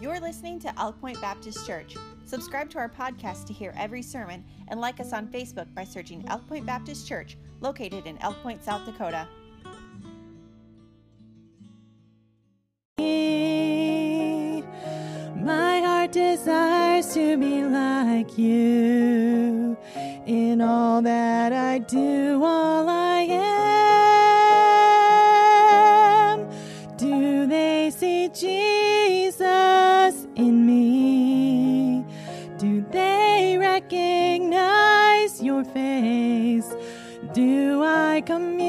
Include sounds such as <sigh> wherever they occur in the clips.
You're listening to Elk Point Baptist Church. Subscribe to our podcast to hear every sermon and like us on Facebook by searching Elk Point Baptist Church, located in Elk Point, South Dakota. My heart desires to be like you in all that I do, all I Do I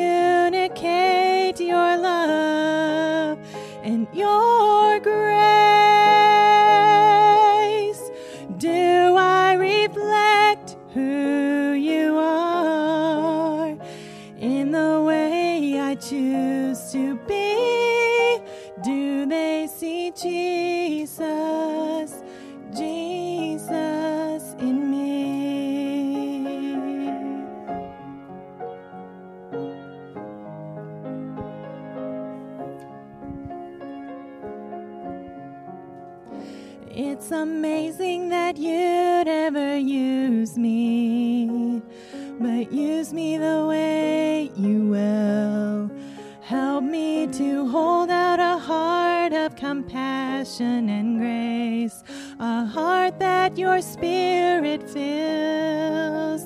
to hold out a heart of compassion and grace, a heart that your spirit fills.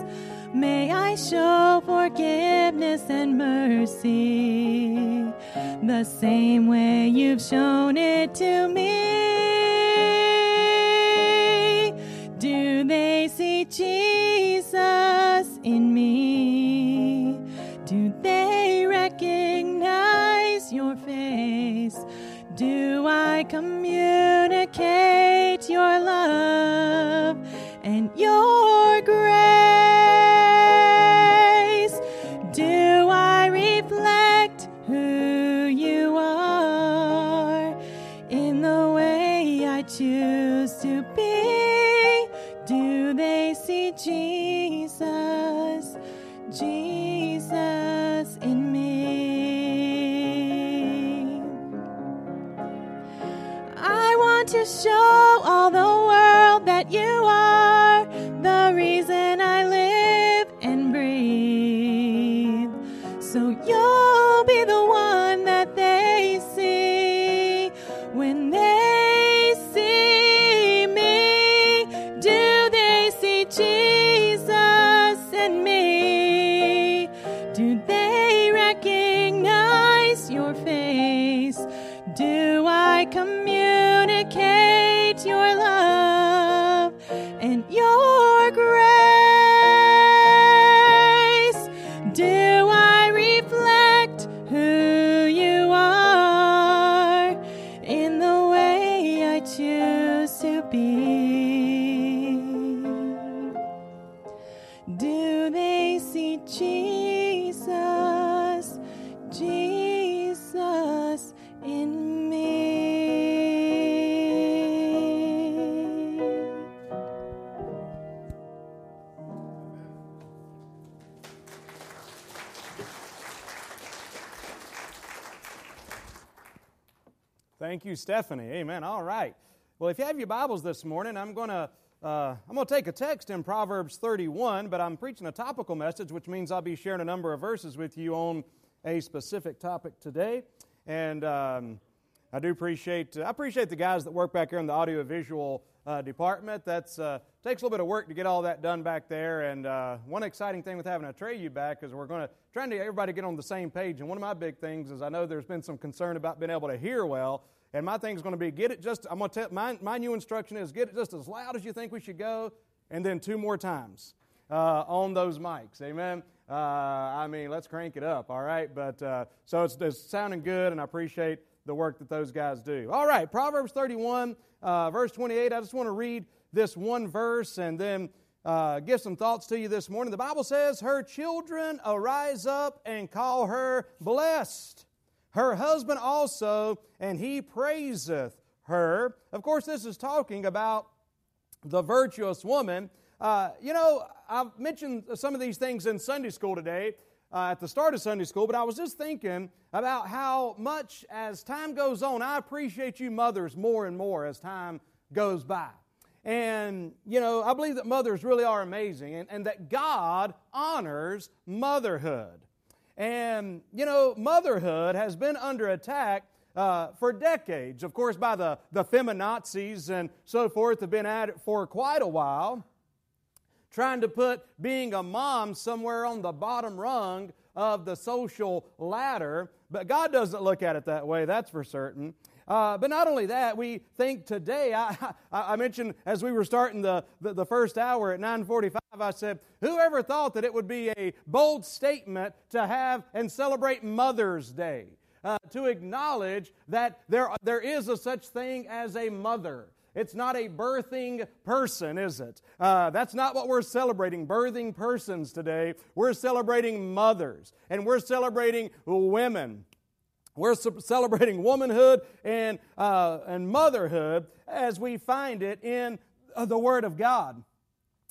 May I show forgiveness and mercy the same way you've shown it to me. Do they see Jesus Do I communicate your love and your Communicate your love you, Stephanie. Amen. All right. Well, if you have your Bibles this morning, I'm going to uh, I'm going to take a text in Proverbs 31, but I'm preaching a topical message, which means I'll be sharing a number of verses with you on a specific topic today. And um, I do appreciate I appreciate the guys that work back here in the audiovisual uh, department. That's uh, takes a little bit of work to get all that done back there. And uh, one exciting thing with having a Atreyu back is we're going to trying to get everybody get on the same page. And one of my big things is I know there's been some concern about being able to hear well. And my thing is going to be get it just, I'm going to tell, my, my new instruction is get it just as loud as you think we should go, and then two more times uh, on those mics. Amen. Uh, I mean, let's crank it up, all right? But uh, so it's, it's sounding good, and I appreciate the work that those guys do. All right, Proverbs 31, uh, verse 28. I just want to read this one verse and then uh, give some thoughts to you this morning. The Bible says, Her children arise up and call her blessed. Her husband also, and he praiseth her. Of course, this is talking about the virtuous woman. Uh, you know, I've mentioned some of these things in Sunday school today. uh, at the start of Sunday school, but I was just thinking about how much as time goes on, I appreciate you mothers more and more as time goes by. And, you know, I believe that mothers really are amazing and, and that God honors motherhood. And, you know, motherhood has been under attack uh, for decades. Of course, by the, the feminazis and so forth have been at it for quite a while, trying to put being a mom somewhere on the bottom rung of the social ladder. But God doesn't look at it that way, that's for certain. Uh, but not only that, we think today, I, I, I mentioned as we were starting the, the, the, first hour at 945, I said, whoever thought that it would be a bold statement to have and celebrate Mother's Day? Uh, to acknowledge that there, there is a such thing as a mother. It's not a birthing person, is it? Uh, that's not what we're celebrating, birthing persons today. We're celebrating mothers, and we're celebrating women. We're celebrating womanhood and, uh, and motherhood as we find it in uh, the Word of God.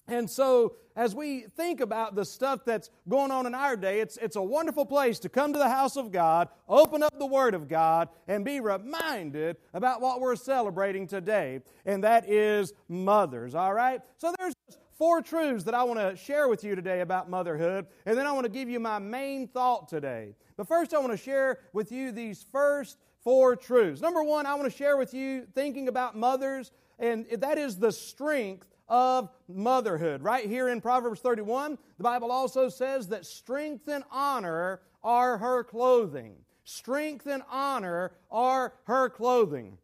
And so, as we think about the stuff that's going on in our day, it's, it's a wonderful place to come to the house of God, open up the Word of God, and be reminded about what we're celebrating today, and that is mothers, all right? So, there's four truths that I want to share with you today about motherhood, and then I want to give you my main thought today. But first, I want to share with you these first four truths. Number one, I want to share with you thinking about mothers, and that is the strength of motherhood. Right here in Proverbs 31, the Bible also says that strength and honor are her clothing. Strength and honor are her clothing.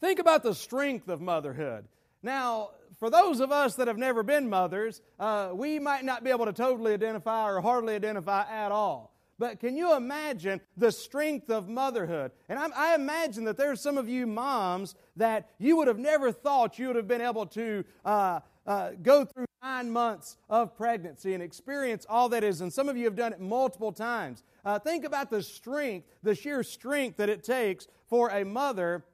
Think about the strength of motherhood. Now, for those of us that have never been mothers, uh, we might not be able to totally identify or hardly identify at all. But can you imagine the strength of motherhood? And I, I, imagine that there's some of you moms that you would have never thought you would have been able to uh, uh, go through nine months of pregnancy and experience all that is. And some of you have done it multiple times. Uh, think about the strength, the sheer strength that it takes for a mother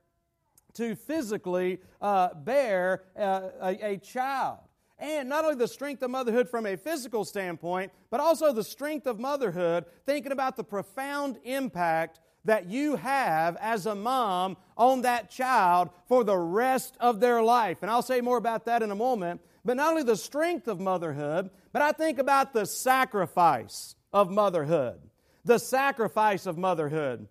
to physically uh, bear uh, a, a child and not only the strength of motherhood from a physical standpoint, but also the strength of motherhood, thinking about the profound impact that you have as a mom on that child for the rest of their life. And I'll say more about that in a moment. But not only the strength of motherhood, but I think about the sacrifice of motherhood. The sacrifice of motherhood.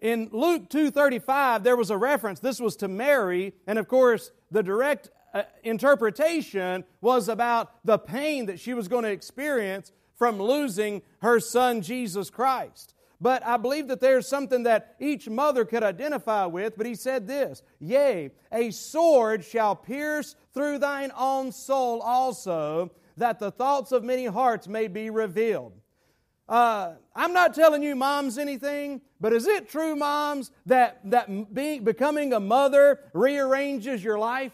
In Luke 2:35 there was a reference this was to Mary and of course the direct uh, interpretation was about the pain that she was going to experience from losing her son Jesus Christ. But I believe that there's something that each mother could identify with. But he said this Yea, a sword shall pierce through thine own soul also, that the thoughts of many hearts may be revealed. Uh, I'm not telling you moms anything, but is it true, moms, that, that being, becoming a mother rearranges your life?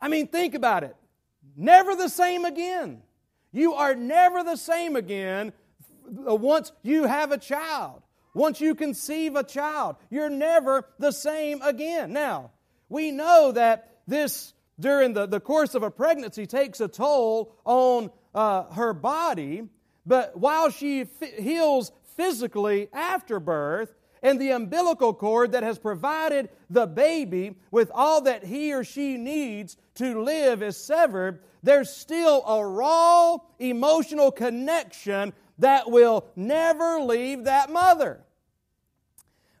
I mean, think about it. Never the same again. You are never the same again once you have a child. Once you conceive a child, you're never the same again. Now, we know that this, during the, the course of a pregnancy, takes a toll on uh, her body, but while she f- heals physically after birth, and the umbilical cord that has provided the baby with all that he or she needs to live is severed, there's still a raw emotional connection that will never leave that mother.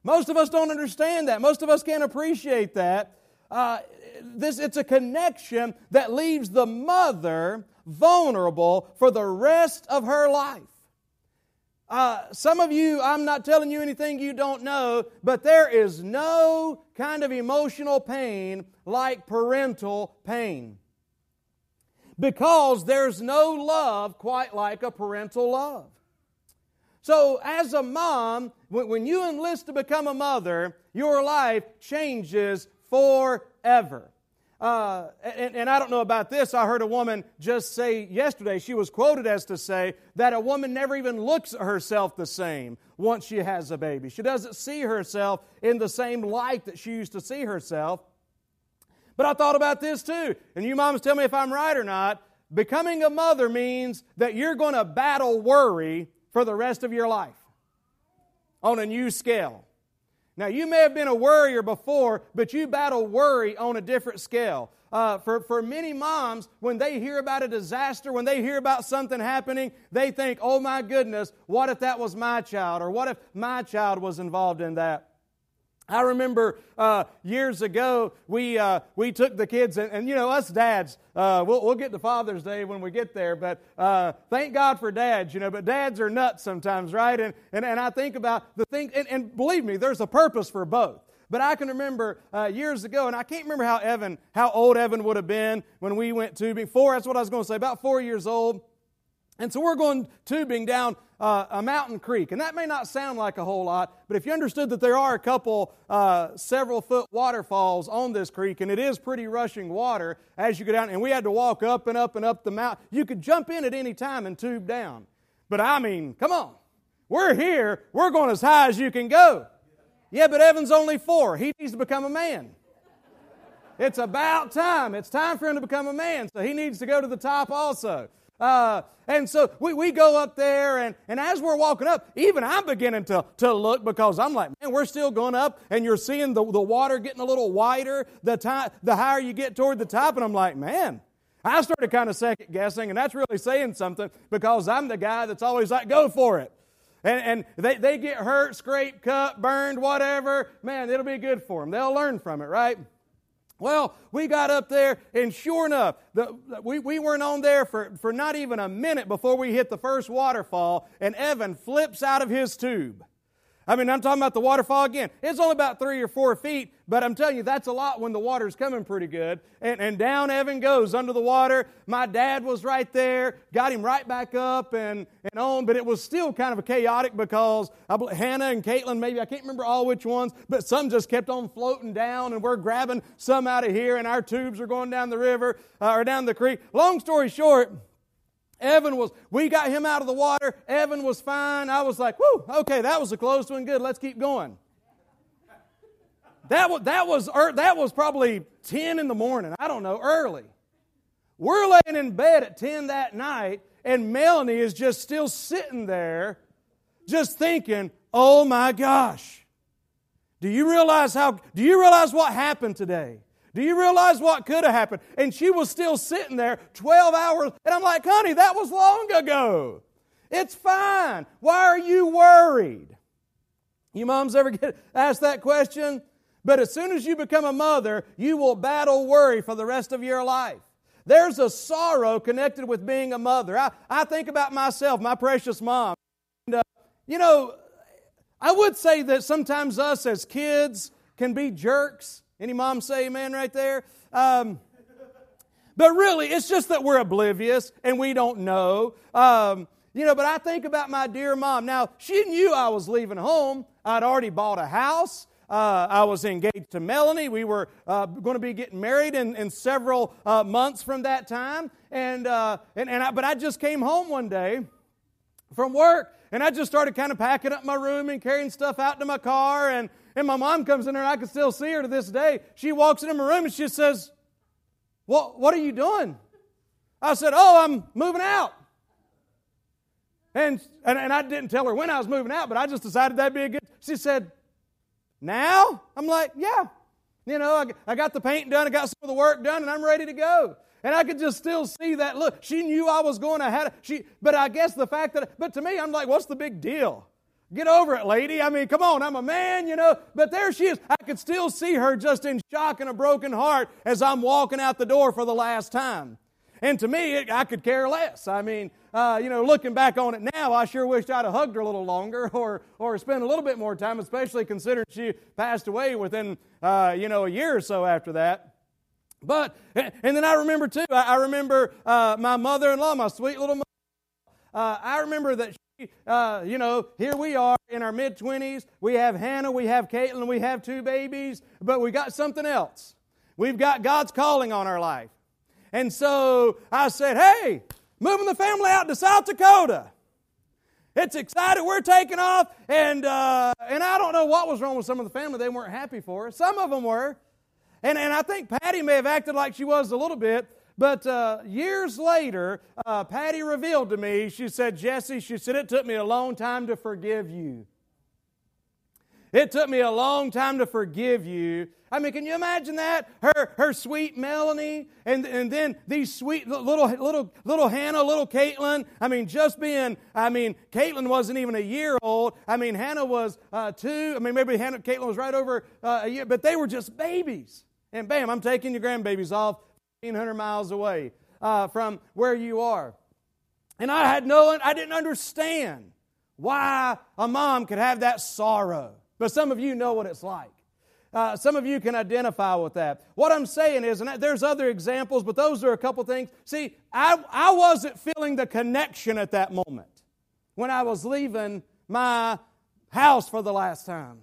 Most of us don't understand that. Most of us can't appreciate that. Uh, this, it's a connection that leaves the mother vulnerable for the rest of her life. Uh, some of you, I'm not telling you anything you don't know, but there is no kind of emotional pain like parental pain. Because there's no love quite like a parental love. So, as a mom, when you enlist to become a mother, your life changes forever. Uh, and, and, I don't know about this. I heard a woman just say yesterday, she was quoted as to say that a woman never even looks at herself the same once she has a baby. She doesn't see herself in the same light that she used to see herself. But I thought about this too. And you moms tell me if I'm right or not. becoming a mother means that you're going to battle worry for the rest of your life on a new scale. Now, you may have been a worrier before, but you battle worry on a different scale. Uh, for, for many moms, when they hear about a disaster, when they hear about something happening, they think, oh my goodness, what if that was my child? Or what if my child was involved in that? I remember uh, years ago we uh, we took the kids and, and you know us dads uh, we'll, we'll get to Father's Day when we get there but uh, thank God for dads you know but dads are nuts sometimes right and and, and I think about the thing and, and believe me there's a purpose for both but I can remember uh, years ago, and I can't remember how Evan, how old Evan would have been when we went tubing. Four, that's what I was going to say, about four years old. And so we're going tubing down uh, a mountain creek. And that may not sound like a whole lot, but if you understood that there are a couple uh, several foot waterfalls on this creek, and it is pretty rushing water as you go down, and we had to walk up and up and up the mountain. You could jump in at any time and tube down. But I mean, come on. We're here, we're going as high as you can go. Yeah, but Evan's only four. He needs to become a man. It's about time. It's time for him to become a man, so he needs to go to the top also. Uh, and so we, we go up there, and, and as we're walking up, even I'm beginning to, to look because I'm like, man, we're still going up, and you're seeing the, the water getting a little wider the, time, the higher you get toward the top. And I'm like, man, I started kind of second guessing, and that's really saying something because I'm the guy that's always like, go for it. And, and they, they get hurt, scraped, cut, burned, whatever. Man, it'll be good for them. They'll learn from it, right? Well, we got up there, and sure enough, the, we, we weren't on there for, for not even a minute before we hit the first waterfall, and Evan flips out of his tube. I mean, I'm talking about the waterfall again. It's only about three or four feet, but I'm telling you, that's a lot when the water's coming pretty good. And, and down Evan goes under the water. My dad was right there, got him right back up and, and on, but it was still kind of chaotic because I, Hannah and Caitlin, maybe, I can't remember all which ones, but some just kept on floating down, and we're grabbing some out of here, and our tubes are going down the river uh, or down the creek. Long story short, Evan was, we got him out of the water. Evan was fine. I was like, whoo, okay, that was a close one. Good, let's keep going. That was, that was, that was probably 10 in the morning. I don't know, early. We're laying in bed at 10 that night, and Melanie is just still sitting there, just thinking, oh my gosh. Do you realize how, do you realize what happened today? Do you realize what could have happened? And she was still sitting there 12 hours. And I'm like, honey, that was long ago. It's fine. Why are you worried? You moms ever get asked that question? But as soon as you become a mother, you will battle worry for the rest of your life. There's a sorrow connected with being a mother. I, I think about myself, my precious mom. And, uh, you know, I would say that sometimes us as kids can be jerks. Any mom say amen right there? Um, but really, it's just that we're oblivious and we don't know. Um, you know, but I think about my dear mom. Now, she knew I was leaving home. I'd already bought a house. Uh, I was engaged to Melanie. We were uh, going to be getting married in, in several uh, months from that time. And, uh, and, and I, but I just came home one day from work and I just started kind of packing up my room and carrying stuff out to my car. And, and my mom comes in there, and I can still see her to this day. She walks into my room and she says, What, what are you doing? I said, Oh, I'm moving out. And, and, and I didn't tell her when I was moving out, but I just decided that'd be a good. She said, Now? I'm like, Yeah. You know, I, I got the paint done, I got some of the work done, and I'm ready to go. And I could just still see that look. She knew I was going to have she but I guess the fact that but to me I'm like, what's the big deal? Get over it, lady. I mean, come on, I'm a man, you know. But there she is. I could still see her just in shock and a broken heart as I'm walking out the door for the last time. And to me, it, I could care less. I mean, uh, you know, looking back on it now, I sure wished I'd have hugged her a little longer <laughs> or, or spent a little bit more time, especially considering she passed away within, uh, you know, a year or so after that. But, and then I remember too, I, remember uh, my mother in law, my sweet little mother. Uh, I remember that uh, you know, here we are in our mid 20s. We have Hannah, we have Caitlin, we have two babies, but we got something else. We've got God's calling on our life. And so I said, hey, moving the family out to South Dakota. It's excited. We're taking off. And, uh, and I don't know what was wrong with some of the family. They weren't happy for us. Some of them were. And, and I think Patty may have acted like she was a little bit. But uh, years later, uh, Patty revealed to me, she said, Jesse, she said, it took me a long time to forgive you. It took me a long time to forgive you. I mean, can you imagine that? Her, her sweet Melanie, and, and then these sweet little, little, little Hannah, little Caitlin. I mean, just being, I mean, Caitlin wasn't even a year old. I mean, Hannah was uh, two. I mean, maybe Hannah, Caitlin was right over uh, a year, but they were just babies. And bam, I'm taking your grandbabies off 1,500 miles away uh, from where you are. And I had no, I didn't understand why a mom could have that sorrow. But some of you know what it's like. Uh, some of you can identify with that. What I'm saying is, and there's other examples, but those are a couple things. See, I, I wasn't feeling the connection at that moment when I was leaving my house for the last time.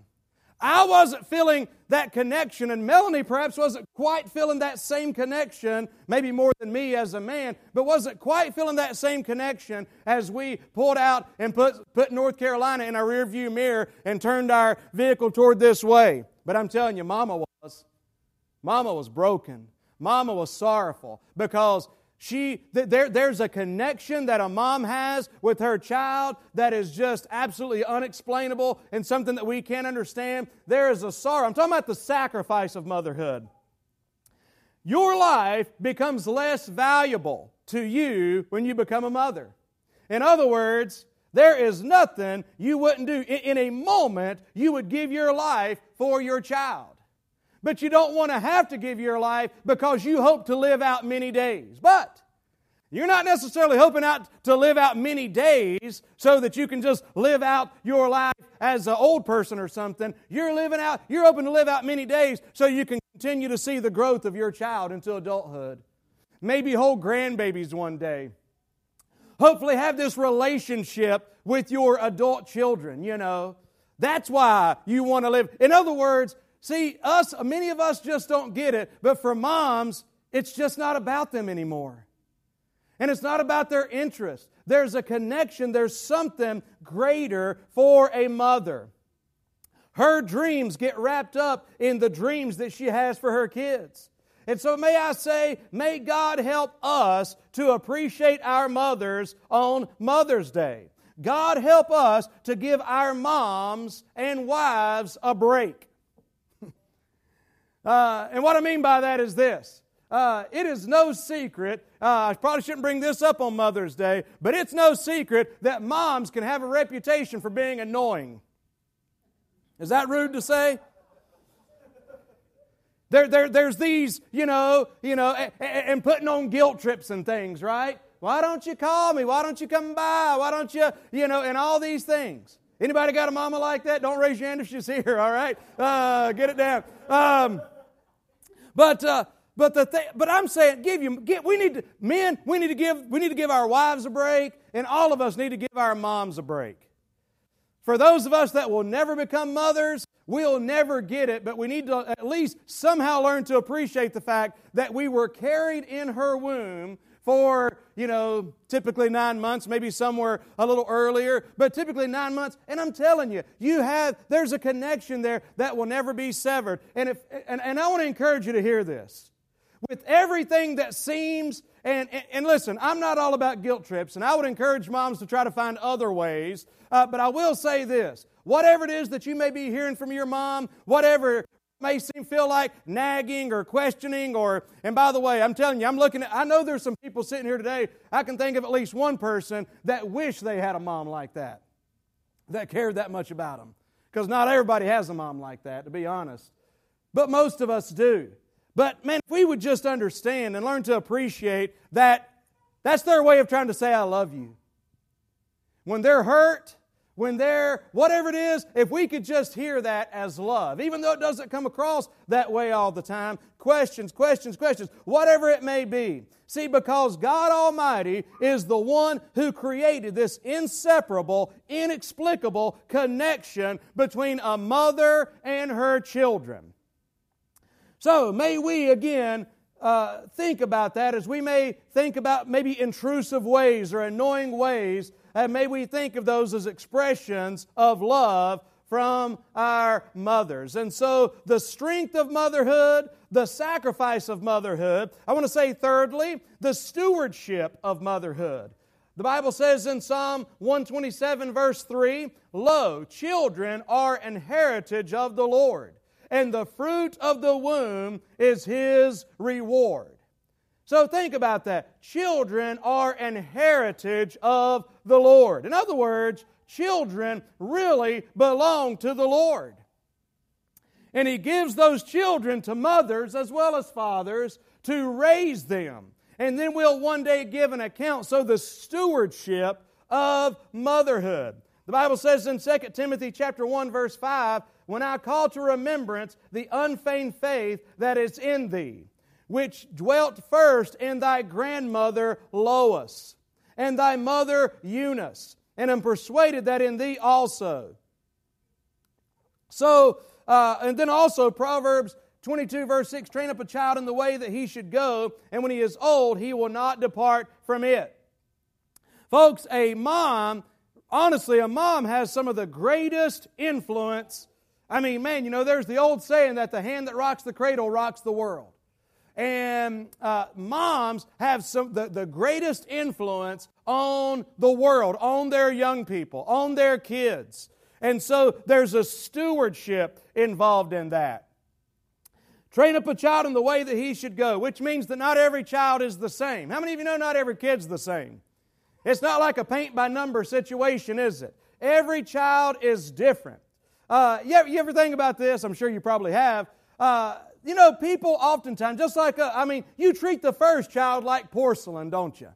I wasn't feeling that connection, and Melanie perhaps wasn't quite feeling that same connection, maybe more than me as a man, but wasn't quite feeling that same connection as we pulled out and put, put North Carolina in our rearview mirror and turned our vehicle toward this way. But I'm telling you, Mama was. Mama was broken. Mama was sorrowful because she, there, there's a connection that a mom has with her child that is just absolutely unexplainable and something that we can't understand. There is a sorrow. I'm talking about the sacrifice of motherhood. Your life becomes less valuable to you when you become a mother. In other words, there is nothing you wouldn't do. In a moment, you would give your life for your child. But you don't want to have to give your life because you hope to live out many days. But you're not necessarily hoping out to live out many days so that you can just live out your life as an old person or something. You're living out, you're hoping to live out many days so you can continue to see the growth of your child into adulthood. Maybe hold grandbabies one day. Hopefully have this relationship with your adult children, you know. That's why you want to live. In other words, See, us, many of us just don't get it, but for moms, it's just not about them anymore. And it's not about their interest. There's a connection, there's something greater for a mother. Her dreams get wrapped up in the dreams that she has for her kids. And so, may I say, may God help us to appreciate our mothers on Mother's Day. God help us to give our moms and wives a break. Uh, and what I mean by that is this. Uh, it is no secret, uh, I probably shouldn't bring this up on Mother's Day, but it's no secret that moms can have a reputation for being annoying. Is that rude to say? There, there, there's these, you know, you know, and, and putting on guilt trips and things, right? Why don't you call me? Why don't you come by? Why don't you, you know, and all these things. Anybody got a mama like that? Don't raise your hand if she's here, all right? Uh, get it down. Um, but uh, but the but I'm saying, give you, get, we need to, men, we need to give, we need to give our wives a break, and all of us need to give our moms a break. For those of us that will never become mothers, we'll never get it, but we need to at least somehow learn to appreciate the fact that we were carried in her womb for, you know, typically nine months, maybe somewhere a little earlier, but typically nine months. And I'm telling you, you have, there's a connection there that will never be severed. And, if, and, and I want to encourage you to hear this. With everything that seems, and, and, and listen, I'm not all about guilt trips, and I would encourage moms to try to find other ways, uh, but I will say this whatever it is that you may be hearing from your mom, whatever may seem feel like nagging or questioning or and by the way i'm telling you i'm looking at i know there's some people sitting here today i can think of at least one person that wish they had a mom like that that cared that much about them. Because not everybody has a mom like that to be honest. But most of us do. But man if we would just understand and learn to appreciate that that's their way of trying to say i love you. When they're hurt when they're, whatever it is, if we could just hear that as love, even though it doesn't come across that way all the time, questions, questions, questions, whatever it may be. See, because God Almighty is the one who created this inseparable, inexplicable connection between a mother and her children. So, may we again uh, think about that as we may think about maybe intrusive ways or annoying ways and may we think of those as expressions of love from our mothers. And so, the strength of motherhood, the sacrifice of motherhood. I want to say, thirdly, the stewardship of motherhood. The Bible says in Psalm 127, verse 3 Lo, children are an heritage of the Lord, and the fruit of the womb is his reward. So think about that. Children are an heritage of the Lord. In other words, children really belong to the Lord. And He gives those children to mothers as well as fathers to raise them. And then we'll one day give an account. So the stewardship of motherhood. The Bible says in 2 Timothy chapter 1 verse 5, when I call to remembrance the unfeigned faith that is in thee which dwelt first in thy grandmother Lois, and thy mother Eunice, and am persuaded that in thee also. So, uh, and then also Proverbs 22, verse 6 train up a child in the way that he should go, and when he is old, he will not depart from it. Folks, a mom, honestly, a mom has some of the greatest influence. I mean, man, you know, there's the old saying that the hand that rocks the cradle rocks the world and uh, moms have some the, the greatest influence on the world on their young people on their kids. And so there's a stewardship involved in that. Train up a child in the way that he should go which means that not every child is the same. How many of you know not every kid's the same? It's not like a paint by number situation is it? Every child is different. Uh, you, ever, you ever think about this? I'm sure you probably have. Uh, you know, people oftentimes, just like, a, I mean, you treat the first child like porcelain, don't you?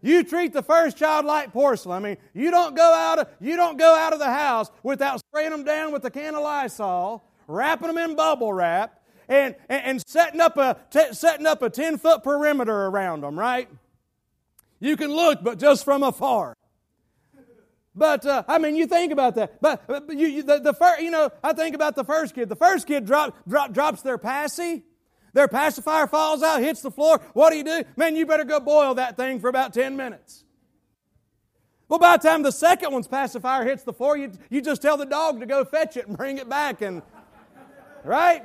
You treat the first child like porcelain. I mean, you don't go out of, you don't go out of the house without spraying them down with a can of Lysol, wrapping them in bubble wrap, and, and, and setting up a t- setting up a 10 foot perimeter around them, right? You can look, but just from afar. But uh, I mean, you think about that. But, but you, you, the, the first, you know, I think about the first kid. The first kid drop, drop, drops their passy. Their pacifier falls out, hits the floor. What do you do? Man, you better go boil that thing for about 10 minutes. Well, by the time the second one's pacifier hits the floor, you, you just tell the dog to go fetch it and bring it back. And, right?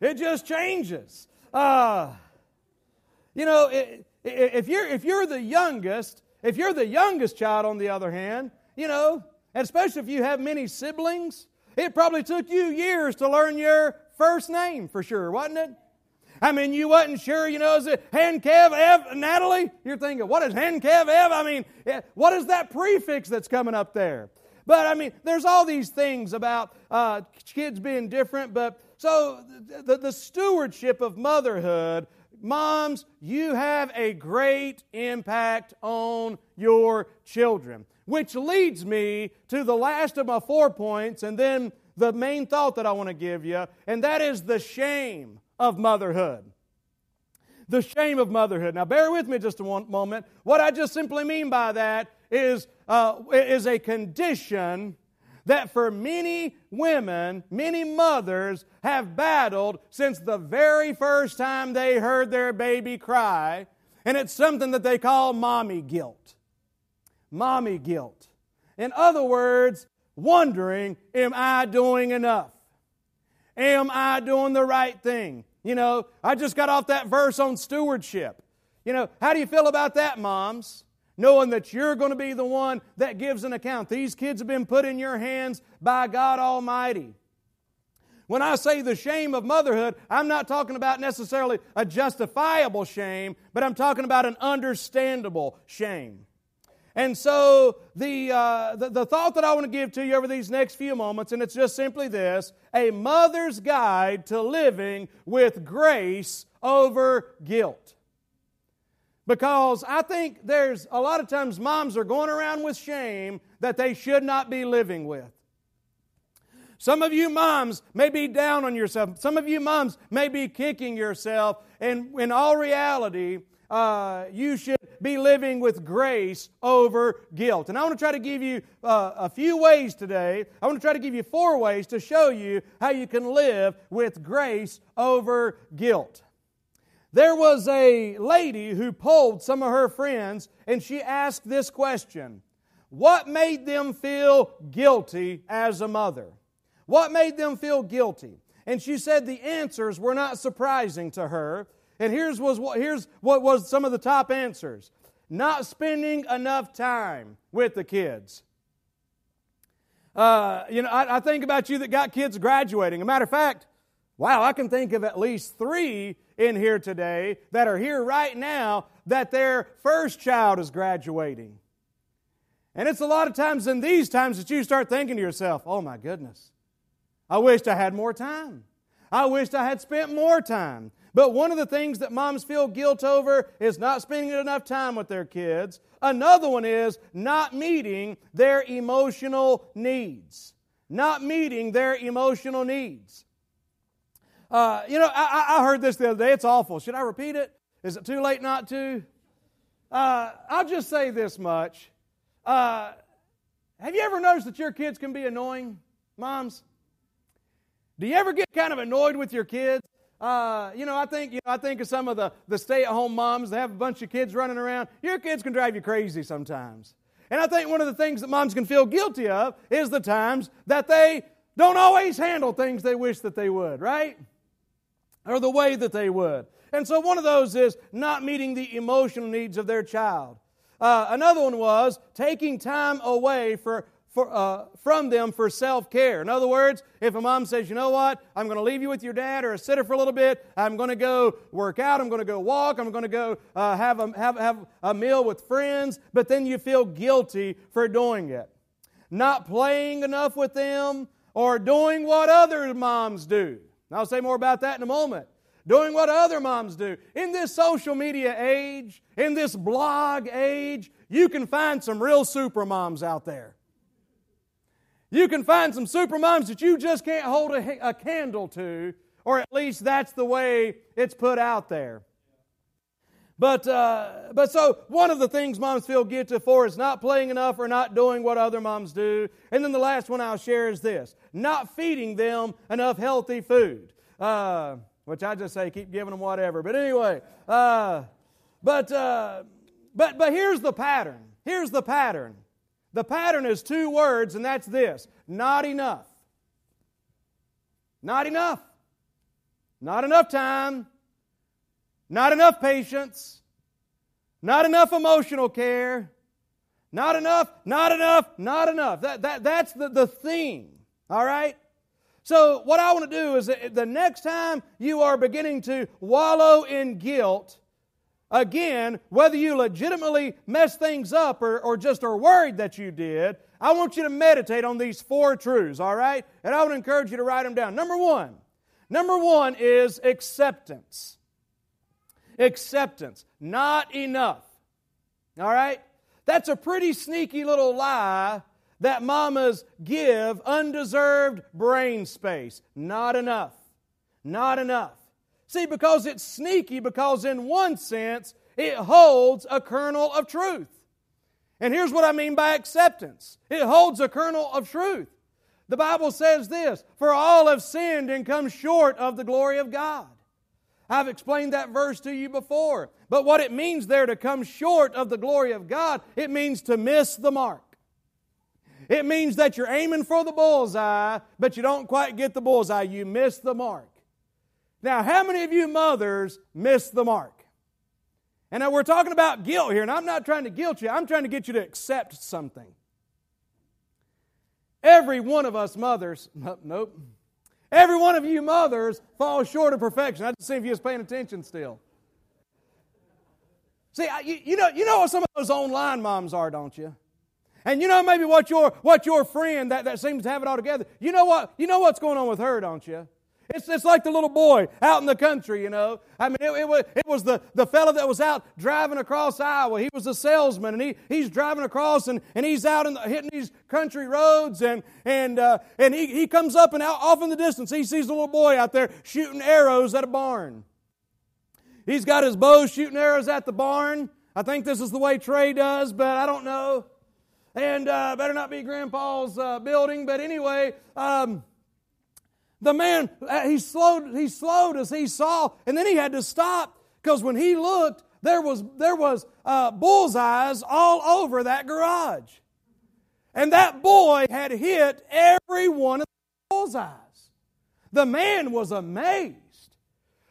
It just changes. Uh, you know, it, if, you're, if you're the youngest, if you're the youngest child, on the other hand, you know, and especially if you have many siblings, it probably took you years to learn your first name for sure, wasn't it? I mean, you wasn't sure, you know, is it Han, Kev, Ev, Natalie? You're thinking, what is Han, Kev, Ev? I mean, what is that prefix that's coming up there? But I mean, there's all these things about uh, kids being different, but so the, the stewardship of motherhood Moms, you have a great impact on your children. Which leads me to the last of my four points, and then the main thought that I want to give you, and that is the shame of motherhood. The shame of motherhood. Now, bear with me just a moment. What I just simply mean by that is, uh, is a condition that for many women, many mothers have battled since the very first time they heard their baby cry, and it's something that they call mommy guilt. Mommy guilt. In other words, wondering, am I doing enough? Am I doing the right thing? You know, I just got off that verse on stewardship. You know, how do you feel about that, moms? Knowing that you're going to be the one that gives an account. These kids have been put in your hands by God Almighty. When I say the shame of motherhood, I'm not talking about necessarily a justifiable shame, but I'm talking about an understandable shame. And so, the, uh, the, the, thought that I want to give to you over these next few moments, and it's just simply this a mother's guide to living with grace over guilt. Because I think there's a lot of times moms are going around with shame that they should not be living with. Some of you moms may be down on yourself. Some of you moms may be kicking yourself. And in all reality, uh, you should be living with grace over guilt. And I want to try to give you uh, a few ways today. I want to try to give you four ways to show you how you can live with grace over guilt. There was a lady who polled some of her friends, and she asked this question what made them feel guilty as a mother? What made them feel guilty? And she said the answers were not surprising to her. And here's, was, here's what was some of the top answers not spending enough time with the kids. Uh, you know, I, I think about you that got kids graduating. A matter of fact, wow, I can think of at least three in here today that are here right now that their first child is graduating. And it's a lot of times in these times that you start thinking to yourself, oh my goodness, I wished I had more time. I wished I had spent more time. But one of the things that moms feel guilt over is not spending enough time with their kids. Another one is not meeting their emotional needs. Not meeting their emotional needs. Uh, you know, I, I, heard this the other day. It's awful. Should I repeat it? Is it too late not to? Uh, I'll just say this much. Uh, have you ever noticed that your kids can be annoying, moms? Do you ever get kind of annoyed with your kids? Uh, you know, I think you know, I think of some of the, the stay-at-home moms. They have a bunch of kids running around. Your kids can drive you crazy sometimes. And I think one of the things that moms can feel guilty of is the times that they don't always handle things they wish that they would, right? Or the way that they would. And so one of those is not meeting the emotional needs of their child. Uh, another one was taking time away for for, uh, from them for self care. In other words, if a mom says, you know what, I'm going to leave you with your dad or a sitter for a little bit, I'm going to go work out, I'm going to go walk, I'm going to go uh, have, a, have, have a meal with friends, but then you feel guilty for doing it. Not playing enough with them or doing what other moms do. I'll say more about that in a moment. Doing what other moms do. In this social media age, in this blog age, you can find some real super moms out there. You can find some super moms that you just can't hold a, a candle to, or at least that's the way it's put out there. But, uh, but so one of the things moms feel guilty for is not playing enough or not doing what other moms do. And then the last one I'll share is this not feeding them enough healthy food. Uh, which I just say keep giving them whatever. But anyway, uh, but, uh, but, but here's the pattern. Here's the pattern. The pattern is two words, and that's this not enough. Not enough. Not enough time. Not enough patience. Not enough emotional care. Not enough, not enough, not enough. That, that, that's the, the theme. All right? So, what I want to do is the next time you are beginning to wallow in guilt, Again, whether you legitimately mess things up or, or just are worried that you did, I want you to meditate on these four truths, all right? And I would encourage you to write them down. Number one, number one is acceptance. Acceptance. Not enough. All right? That's a pretty sneaky little lie that mamas give undeserved brain space. Not enough. Not enough. See, because it's sneaky, because in one sense, it holds a kernel of truth. And here's what I mean by acceptance it holds a kernel of truth. The Bible says this For all have sinned and come short of the glory of God. I've explained that verse to you before. But what it means there to come short of the glory of God, it means to miss the mark. It means that you're aiming for the bullseye, but you don't quite get the bullseye. You miss the mark. Now, how many of you mothers miss the mark? And now we're talking about guilt here, and I'm not trying to guilt you, I'm trying to get you to accept something. Every one of us mothers, <laughs> nope, every one of you mothers falls short of perfection. I just see if you was paying attention still. See, you, you, know, you know what some of those online moms are, don't you? And you know maybe what your what your friend that, that seems to have it all together. You know what you know what's going on with her, don't you? It's, it's like the little boy out in the country, you know. I mean, it, it, was, it was the, the fellow that was out driving across Iowa. He was a salesman, and he, he's driving across, and, and he's out in the, hitting these country roads, and, and, uh, and he, he comes up, and out, off in the distance, he sees a little boy out there shooting arrows at a barn. He's got his bow shooting arrows at the barn. I think this is the way Trey does, but I don't know. And uh, better not be Grandpa's uh, building, but anyway, um, the man, uh, he slowed, he slowed as he saw, and then he had to stop because when he looked, there was, there was uh, bullseyes all over that garage. And that boy had hit every one of the bullseyes. The man was amazed.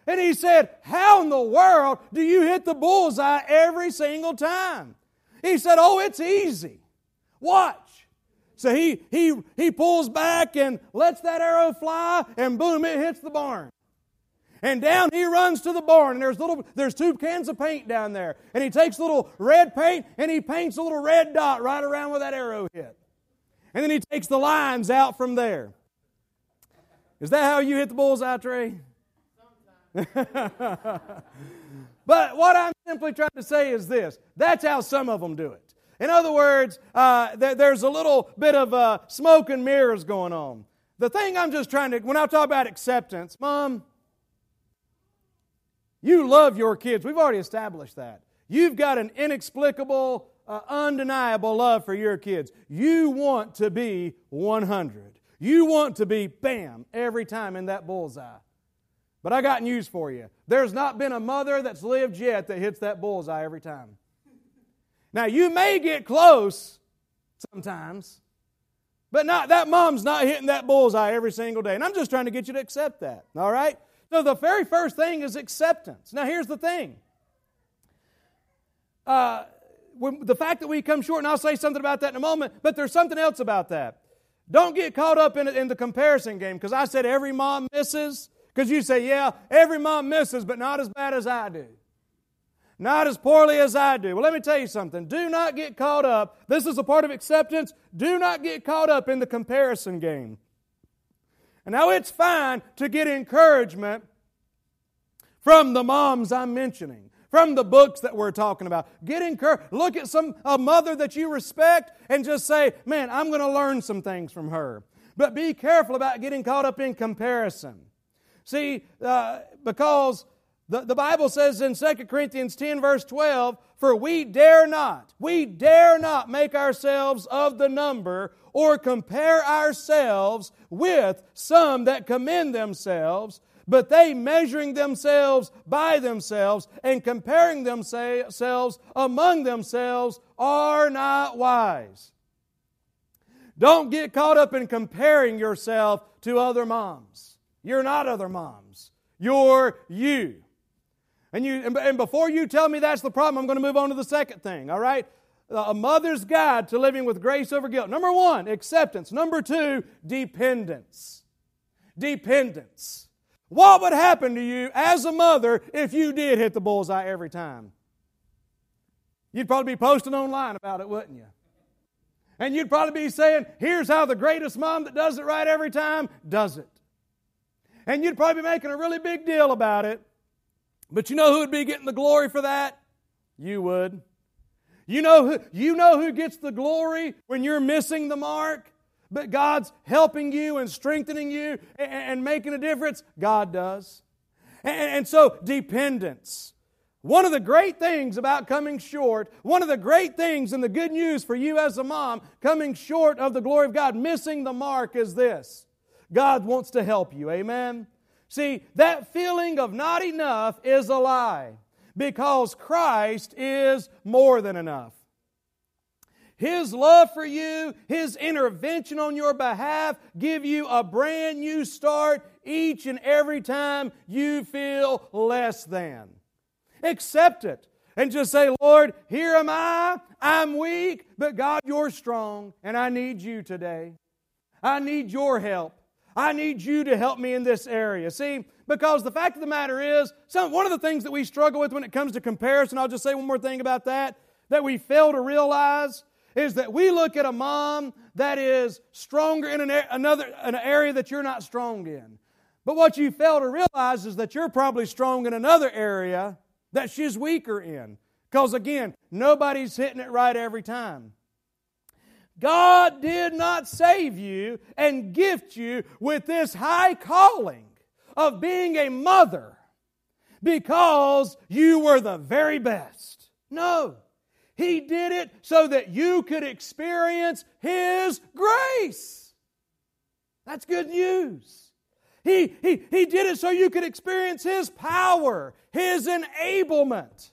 And he said, How in the world do you hit the bullseye every single time? He said, Oh, it's easy. Watch. So he, he, he pulls back and lets that arrow fly, and boom, it hits the barn. And down he runs to the barn, and there's little there's two cans of paint down there. And he takes a little red paint and he paints a little red dot right around where that arrow hit. And then he takes the lines out from there. Is that how you hit the bullseye, Trey? <laughs> but what I'm simply trying to say is this that's how some of them do it. In other words, uh, th- there's a little bit of uh, smoke and mirrors going on. The thing I'm just trying to, when I talk about acceptance, Mom, you love your kids. We've already established that. You've got an inexplicable, uh, undeniable love for your kids. You want to be 100. You want to be bam every time in that bullseye. But I got news for you. There's not been a mother that's lived yet that hits that bullseye every time. Now, you may get close sometimes, but not that mom's not hitting that bullseye every single day. And I'm just trying to get you to accept that. All right? So the very first thing is acceptance. Now, here's the thing. Uh, the fact that we come short, and I'll say something about that in a moment, but there's something else about that. Don't get caught up in, in the comparison game because I said every mom misses. Because you say, yeah, every mom misses, but not as bad as I do. Not as poorly as I do. Well, let me tell you something. Do not get caught up. This is a part of acceptance. Do not get caught up in the comparison game. And now it's fine to get encouragement from the moms I'm mentioning, from the books that we're talking about. Get encouraged. Look at some a mother that you respect and just say, "Man, I'm going to learn some things from her." But be careful about getting caught up in comparison. See, uh, because the, the Bible says in 2 Corinthians 10, verse 12, For we dare not, we dare not make ourselves of the number or compare ourselves with some that commend themselves, but they measuring themselves by themselves and comparing themselves among themselves are not wise. Don't get caught up in comparing yourself to other moms. You're not other moms. You're you. And, you, and before you tell me that's the problem, I'm going to move on to the second thing, all right? A mother's guide to living with grace over guilt. Number one, acceptance. Number two, dependence. Dependence. What would happen to you as a mother if you did hit the bullseye every time? You'd probably be posting online about it, wouldn't you? And you'd probably be saying, here's how the greatest mom that does it right every time does it. And you'd probably be making a really big deal about it. But you know who would be getting the glory for that? You would. You know who, you know who gets the glory when you're missing the mark? But God's helping you and strengthening you and, and making a difference? God does. And, and so, dependence. One of the great things about coming short, one of the great things and the good news for you as a mom coming short of the glory of God, missing the mark is this God wants to help you. Amen? See, that feeling of not enough is a lie because Christ is more than enough. His love for you, His intervention on your behalf, give you a brand new start each and every time you feel less than. Accept it and just say, Lord, here am I. I'm weak, but God, you're strong, and I need you today. I need your help. I need you to help me in this area. See, because the fact of the matter is, some, one of the things that we struggle with when it comes to comparison, I'll just say one more thing about that, that we fail to realize is that we look at a mom that is stronger in an, another, an area that you're not strong in. But what you fail to realize is that you're probably strong in another area that she's weaker in. Because again, nobody's hitting it right every time. God did not save you and gift you with this high calling of being a mother because you were the very best. No. He did it so that you could experience His grace. That's good news. He, he, he did it so you could experience His power, His enablement.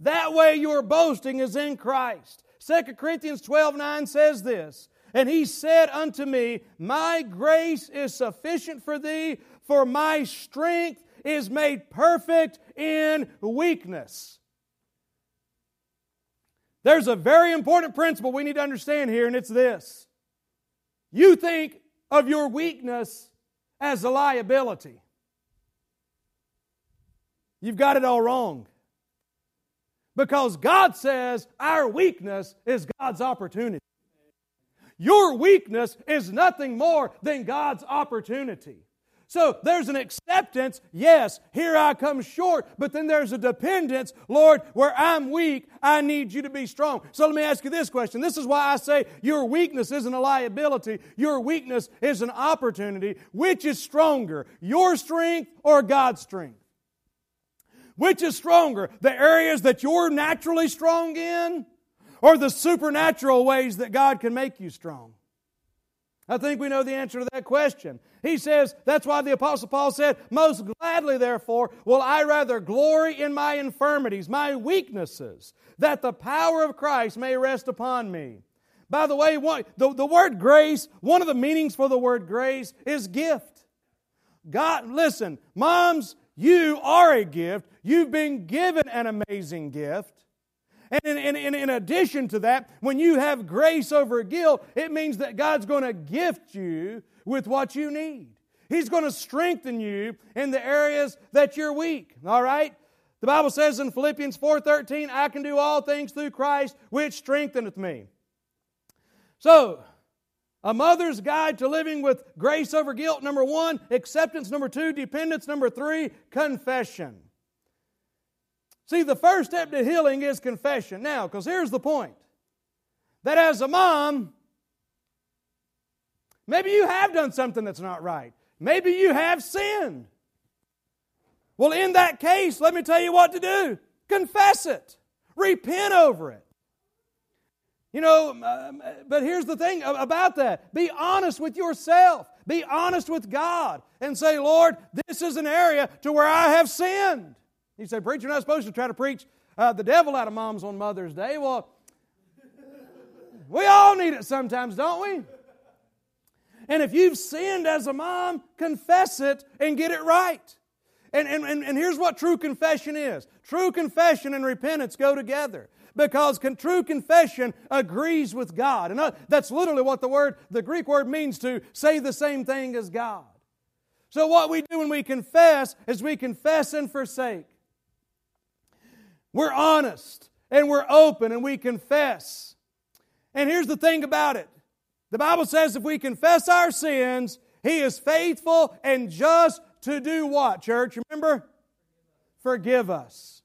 That way, your boasting is in Christ. 2 Corinthians 12 9 says this, and he said unto me, My grace is sufficient for thee, for my strength is made perfect in weakness. There's a very important principle we need to understand here, and it's this. You think of your weakness as a liability. You've got it all wrong. Because God says our weakness is God's opportunity. Your weakness is nothing more than God's opportunity. So there's an acceptance, yes, here I come short, but then there's a dependence, Lord, where I'm weak, I need you to be strong. So let me ask you this question. This is why I say your weakness isn't a liability, your weakness is an opportunity. Which is stronger, your strength or God's strength? Which is stronger, the areas that you're naturally strong in or the supernatural ways that God can make you strong? I think we know the answer to that question. He says, that's why the Apostle Paul said, Most gladly, therefore, will I rather glory in my infirmities, my weaknesses, that the power of Christ may rest upon me. By the way, the word grace, one of the meanings for the word grace is gift. God, listen, moms, you are a gift. You've been given an amazing gift. And in, in, in, addition to that, when you have grace over guilt, it means that God's going to gift you with what you need. He's going to strengthen you in the areas that you're weak. All right? The Bible says in Philippians 4:13, I can do all things through Christ which strengtheneth me. So, a mother's guide to living with grace over guilt, number one, acceptance, number two, dependence, number three, confession. See, the first step to healing is confession. Now, because here's the point that as a mom, maybe you have done something that's not right. Maybe you have sinned. Well, in that case, let me tell you what to do confess it, repent over it. You know, um, uh, um uh, but here's the thing about that be honest with yourself, be honest with God, and say, Lord, this is an area to where I have sinned. You say, Preacher, you're not supposed to try to preach uh, the devil out of moms on Mother's Day. Well, we all need it sometimes, don't we? And if you've sinned as a mom, confess it and get it right. And, and, and, and here's what true confession is true confession and repentance go together because con- true confession agrees with God. And that's literally what the word, the Greek word means to say the same thing as God. So, what we do when we confess is we confess and forsake. We're honest and we're open and we confess. And here's the thing about it the Bible says if we confess our sins, He is faithful and just to do what, church? Remember? Forgive us.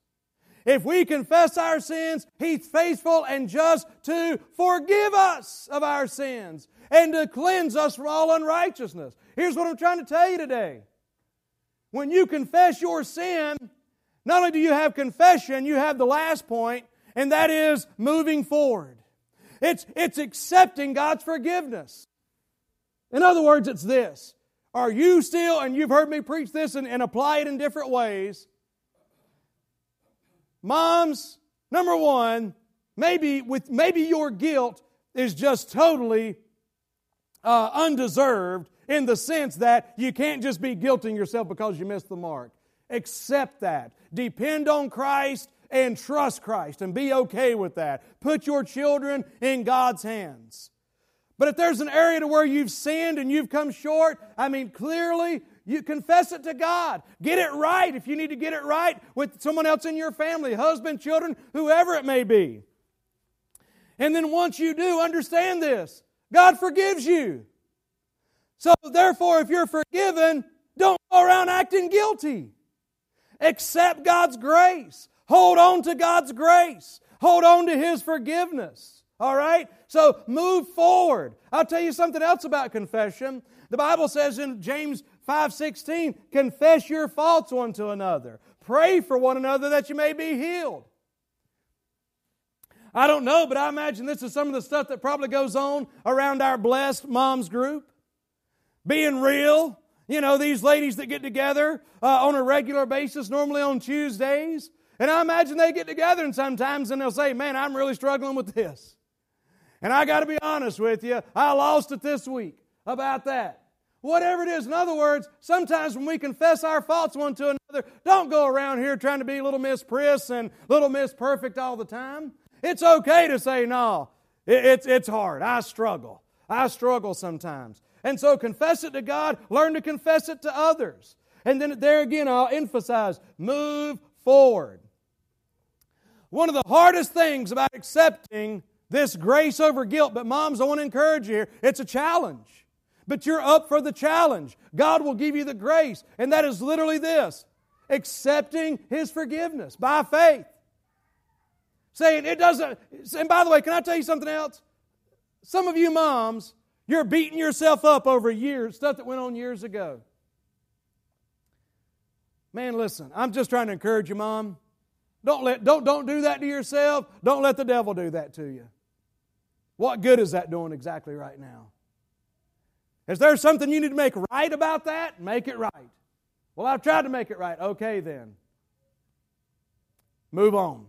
If we confess our sins, He's faithful and just to forgive us of our sins and to cleanse us from all unrighteousness. Here's what I'm trying to tell you today. When you confess your sin, not only do you have confession, you have the last point, and that is moving forward. It's, it's accepting God's forgiveness. In other words, it's this. Are you still, and you've heard me preach this and, and apply it in different ways, moms, number one, maybe with maybe your guilt is just totally uh, undeserved in the sense that you can't just be guilting yourself because you missed the mark. Accept that. Depend on Christ and trust Christ and be okay with that. Put your children in God's hands. But if there's an area to where you've sinned and you've come short, I mean, clearly you confess it to God. Get it right if you need to get it right with someone else in your family, husband, children, whoever it may be. And then once you do, understand this God forgives you. So, therefore, if you're forgiven, don't go around acting guilty. Accept God's grace. Hold on to God's grace. Hold on to His forgiveness. All right? So move forward. I'll tell you something else about confession. The Bible says in James 5:16, confess your faults one to another. Pray for one another that you may be healed. I don't know, but I imagine this is some of the stuff that probably goes on around our blessed moms group. Being real, you know, these ladies that get together uh, on a regular basis, normally on Tuesdays. And I imagine they get together and sometimes and they'll say, Man, I'm really struggling with this. And I got to be honest with you, I lost it this week about that. Whatever it is, in other words, sometimes when we confess our faults one to another, don't go around here trying to be little Miss Priss and little Miss Perfect all the time. It's okay to say, no, it's, it's hard. I struggle. I struggle sometimes. And so confess it to God, learn to confess it to others. And then there again, I'll emphasize move forward. One of the hardest things about accepting this grace over guilt, but moms, I want to encourage you here, it's a challenge. But you're up for the challenge. God will give you the grace. And that is literally this accepting His forgiveness by faith. Saying it doesn't, and by the way, can I tell you something else? Some of you moms, you're beating yourself up over years, stuff that went on years ago. Man, listen, I'm just trying to encourage you, Mom. Don't, let, don't, don't do that to yourself. Don't let the devil do that to you. What good is that doing exactly right now? Is there something you need to make right about that? Make it right. Well, I've tried to make it right. Okay, then. Move on.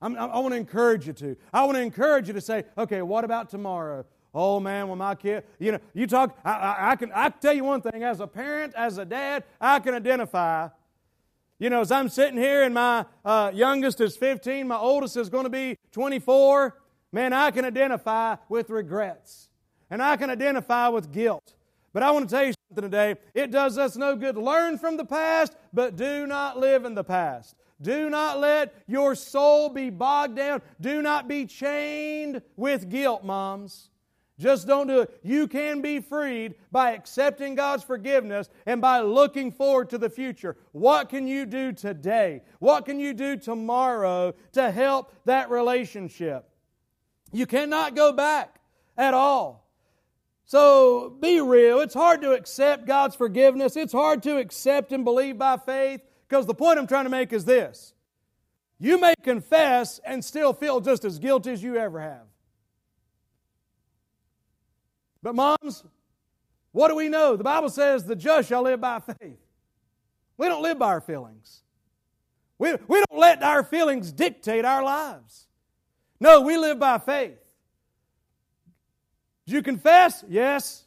I'm, i want to encourage you to. I want to encourage you to say, okay, what about tomorrow? Oh man, when my kid, you know, you talk. I, I, I, can. I can tell you one thing. As a parent, as a dad, I can identify you know, as I'm sitting here and my uh, youngest is 15, my oldest is going to be 24, man, I can identify with regrets and I can identify with guilt. But I want to tell you something today. It does us no good. To learn from the past, but do not live in the past. Do not let your soul be bogged down. Do not be chained with guilt, moms. Just don't do it. You can be freed by accepting God's forgiveness and by looking forward to the future. What can you do today? What can you do tomorrow to help that relationship? You cannot go back at all. So be real. It's hard to accept God's forgiveness. It's hard to accept and believe by faith because the point I'm trying to make is this. You may confess and still feel just as guilty as you ever have. But, moms, what do we know? The Bible says the just shall live by faith. We don't live by our feelings. We, we don't let our feelings dictate our lives. No, we live by faith. Did you confess? Yes.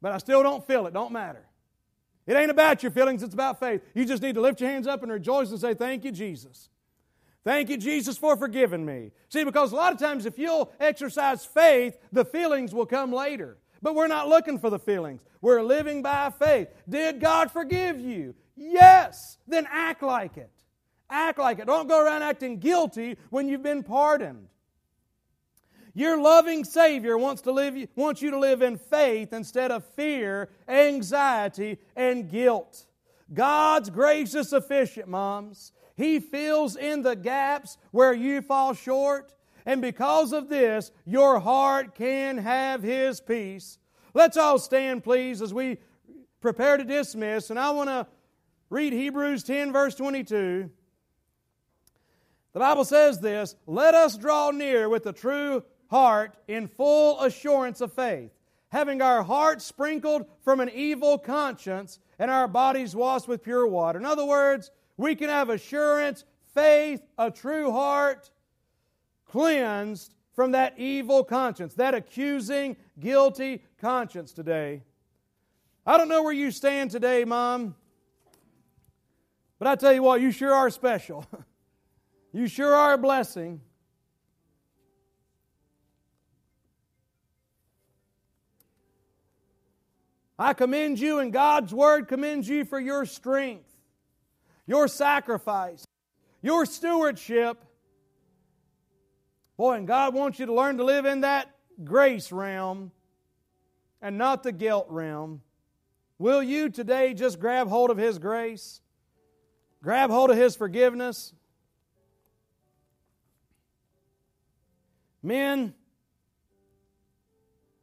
But I still don't feel it. Don't matter. It ain't about your feelings, it's about faith. You just need to lift your hands up and rejoice and say, Thank you, Jesus. Thank you, Jesus, for forgiving me. See, because a lot of times if you'll exercise faith, the feelings will come later. But we're not looking for the feelings. We're living by faith. Did God forgive you? Yes. Then act like it. Act like it. Don't go around acting guilty when you've been pardoned. Your loving Savior wants, to live, wants you to live in faith instead of fear, anxiety, and guilt. God's grace is sufficient, moms. He fills in the gaps where you fall short. And because of this, your heart can have His peace. Let's all stand, please, as we prepare to dismiss. And I want to read Hebrews 10, verse 22. The Bible says this Let us draw near with a true heart in full assurance of faith, having our hearts sprinkled from an evil conscience and our bodies washed with pure water. In other words, we can have assurance, faith, a true heart, cleansed from that evil conscience, that accusing, guilty conscience today. I don't know where you stand today, Mom, but I tell you what, you sure are special. <laughs> you sure are a blessing. I commend you, and God's Word commends you for your strength your sacrifice, your stewardship. Boy, and God wants you to learn to live in that grace realm and not the guilt realm. Will you today just grab hold of His grace? Grab hold of His forgiveness? Men,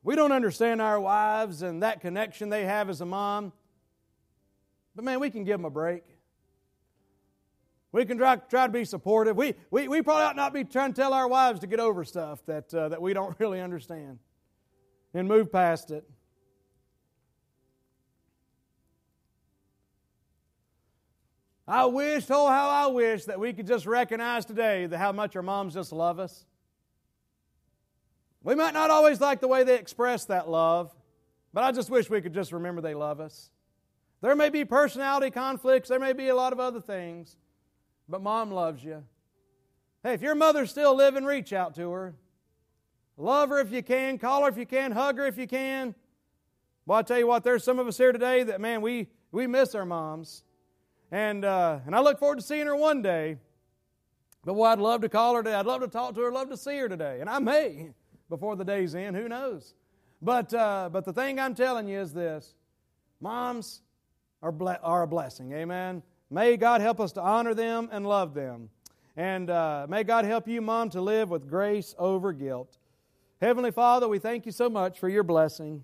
we don't understand our wives and that connection they have as a mom. But man, we can give them a break. We can try, try to be supportive. We, we, we probably ought not be trying to tell our wives to get over stuff that, uh, that we don't <laughs> really understand and move past it. I wish, oh, how I wish that we could just recognize today that how much our moms just love us. We might not always like the way they express that love, but I just wish we could just remember they love us. There may be personality conflicts, there may be a lot of other things, but mom loves you. Hey, if your mother's still living, reach out to her. Love her if you can, call her if you can, hug her if you can. Well, I tell you what, there's some of us here today that, man, we, we miss our moms. And, uh, and I look forward to seeing her one day. But boy, I'd love to call her today. I'd love to talk to her, I'd love to see her today. And I may <laughs> before the day's end, who knows? But, uh, but the thing I'm telling you is this moms are, ble- are a blessing. Amen. May God help us to honor them and love them. And uh, may God help you, Mom, to live with grace over guilt. Heavenly Father, we thank you so much for your blessing.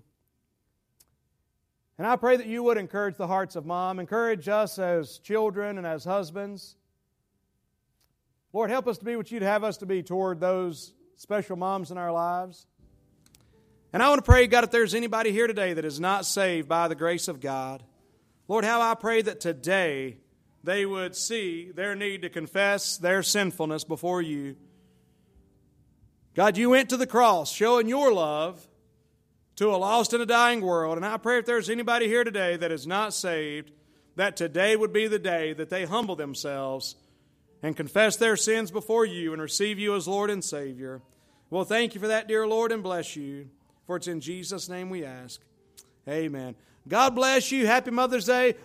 And I pray that you would encourage the hearts of mom, encourage us as children and as husbands. Lord, help us to be what you'd have us to be toward those special moms in our lives. And I want to pray, God, if there's anybody here today that is not saved by the grace of God, Lord, how I pray that today they would see their need to confess their sinfulness before you. God, you went to the cross showing your love to a lost and a dying world. And I pray if there's anybody here today that is not saved, that today would be the day that they humble themselves and confess their sins before you and receive you as Lord and Savior. Well, thank you for that, dear Lord, and bless you. For it's in Jesus' name we ask. Amen. God bless you. Happy Mother's Day.